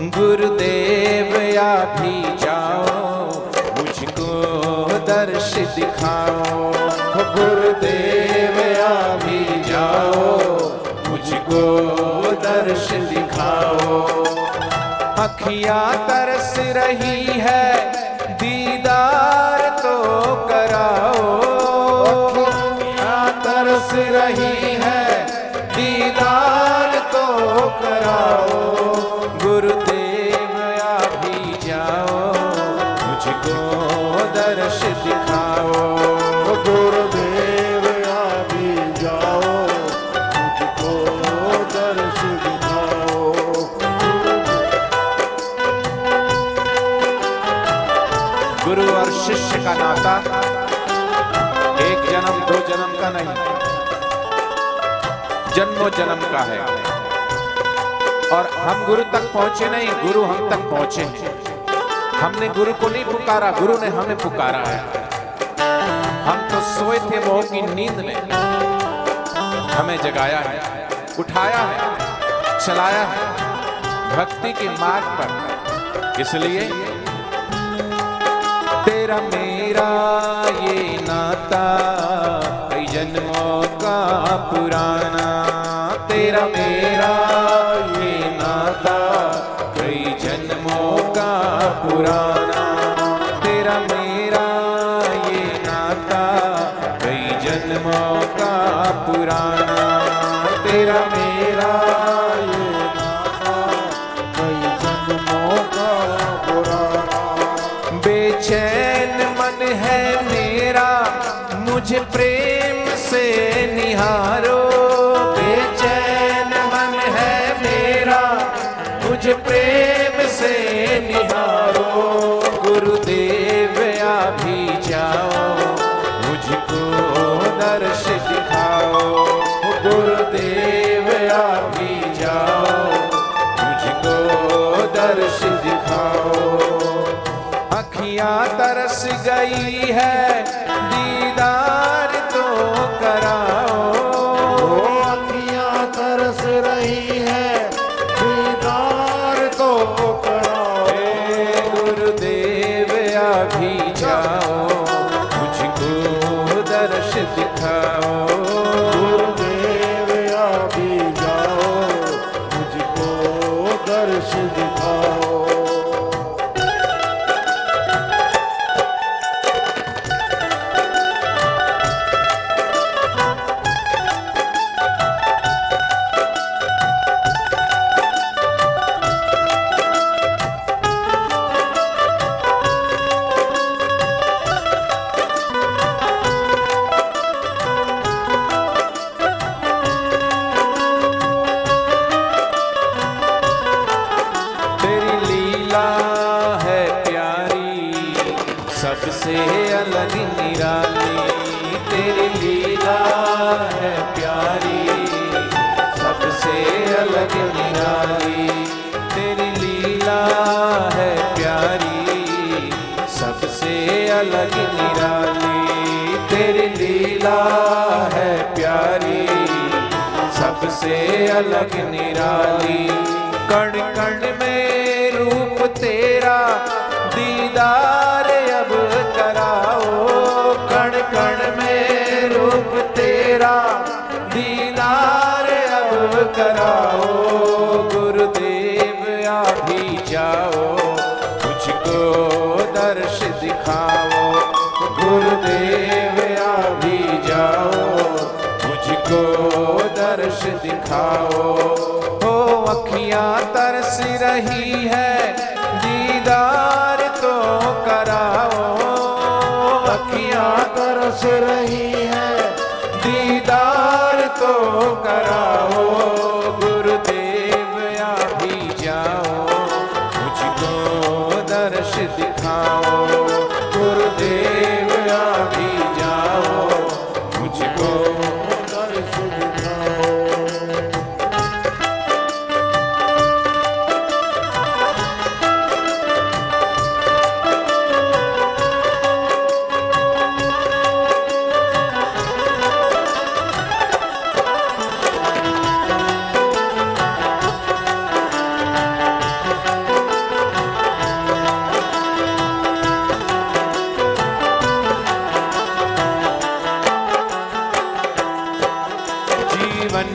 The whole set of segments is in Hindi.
गुरुदेव या भी जाओ, मुझको दर्श दिखाओ। गुरुदेव या भी जाओ, मुझको दर्श दिखाओ। अखियाँ तरस रही है, दीदार तो कराओ। तरस रही है, दीदार तो कराओ। शिष्य का नाता, एक जन्म, दो जन्म का नहीं जन्मों जन्म का है। और हम गुरु तक पहुँचे नहीं, गुरु हम तक पहुँचे हमने गुरु को नहीं पुकारा, गुरु ने हमें पुकारा है। हम तो सोए थे मोह की नींद में। हमें जगाया है, उठाया है, चलाया है, भक्ति के मार्ग पर। इसलिए तेरा मेरा ये नाता, कई जन्मों का पुराना। तेरा मेरा ये नाता, कई जन्मों का पुराना। तेरा मेरा ये नाता, कई जन्मों का पुराना। तेरा मुझे प्रेम से निहारो। अखियाँ तरस गई है दीदार तो कराओ। अखियाँ तरस रही है दीदार तो कराओ। हे गुरुदेव आ सबसे अलग निराली, तेरी लीला है प्यारी। सबसे अलग निराली, तेरी लीला है प्यारी। सबसे अलग निराली, तेरी लीला है प्यारी। सबसे अलग निराली कण कण में रूप तेरा, दीदार कराओ, गुरुदेव आ भी जाओ, मुझको दर्श दिखाओ। गुरुदेव आ भी जाओ, मुझको दर्श दिखाओ। हो अखियाँ तरस रही है, दीदार तो कराओ। अखियाँ तरस रही है, दीदार तो कराओ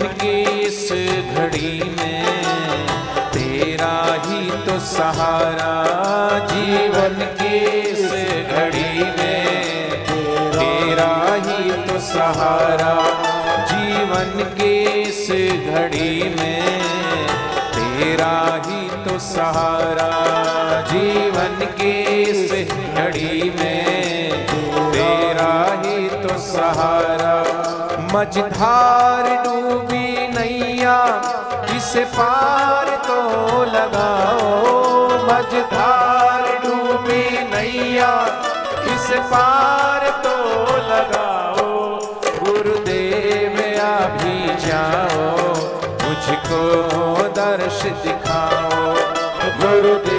जीवन की इस घड़ी में तेरा ही तो सहारा जीवन की इस घड़ी में तेरा ही तो सहारा जीवन की इस घड़ी में तेरा ही तो सहारा जीवन की इस घड़ी में मझधार डूबी नैया इस पार तो लगाओ। मझधार डूबी नैया इस पार तो लगाओ। गुरुदेव अभी जाओ, मुझको दर्श दिखाओ। गुरुदेव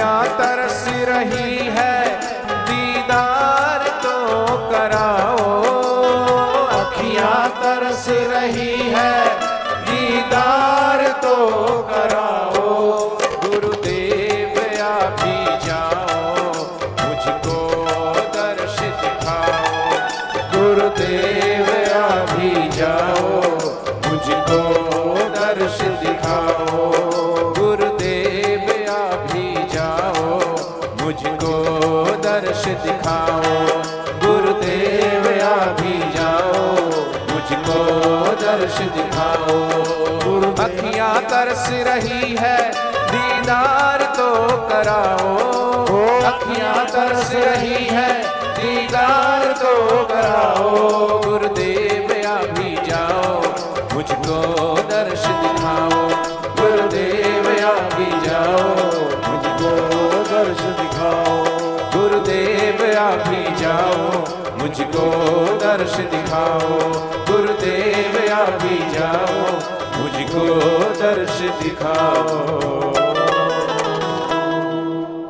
अखियाँ तरस रही है, दीदार तो कराओ। अखियाँ तरस रही है, दीदार तो कराओ। गुरुदेव अभी जाओ, मुझको दर्श दिखाओ। गुरुदेव अभी जाओ, मुझको मुझको दर्श दिखाओ। अखियाँ तरस रही है, दीदार तो कराओ। अखियाँ तरस रही है, दीदार तो कराओ। गुरुदेव अभी जाओ, मुझको दर्श दिखाओ। गुरुदेव अभी जाओ, मुझको दर्श दिखाओ। गुरुदेव अभी जाओ। मुझको दर्श दिखाओ गुरुदेव आप ही जाओ मुझको दर्श दिखाओ।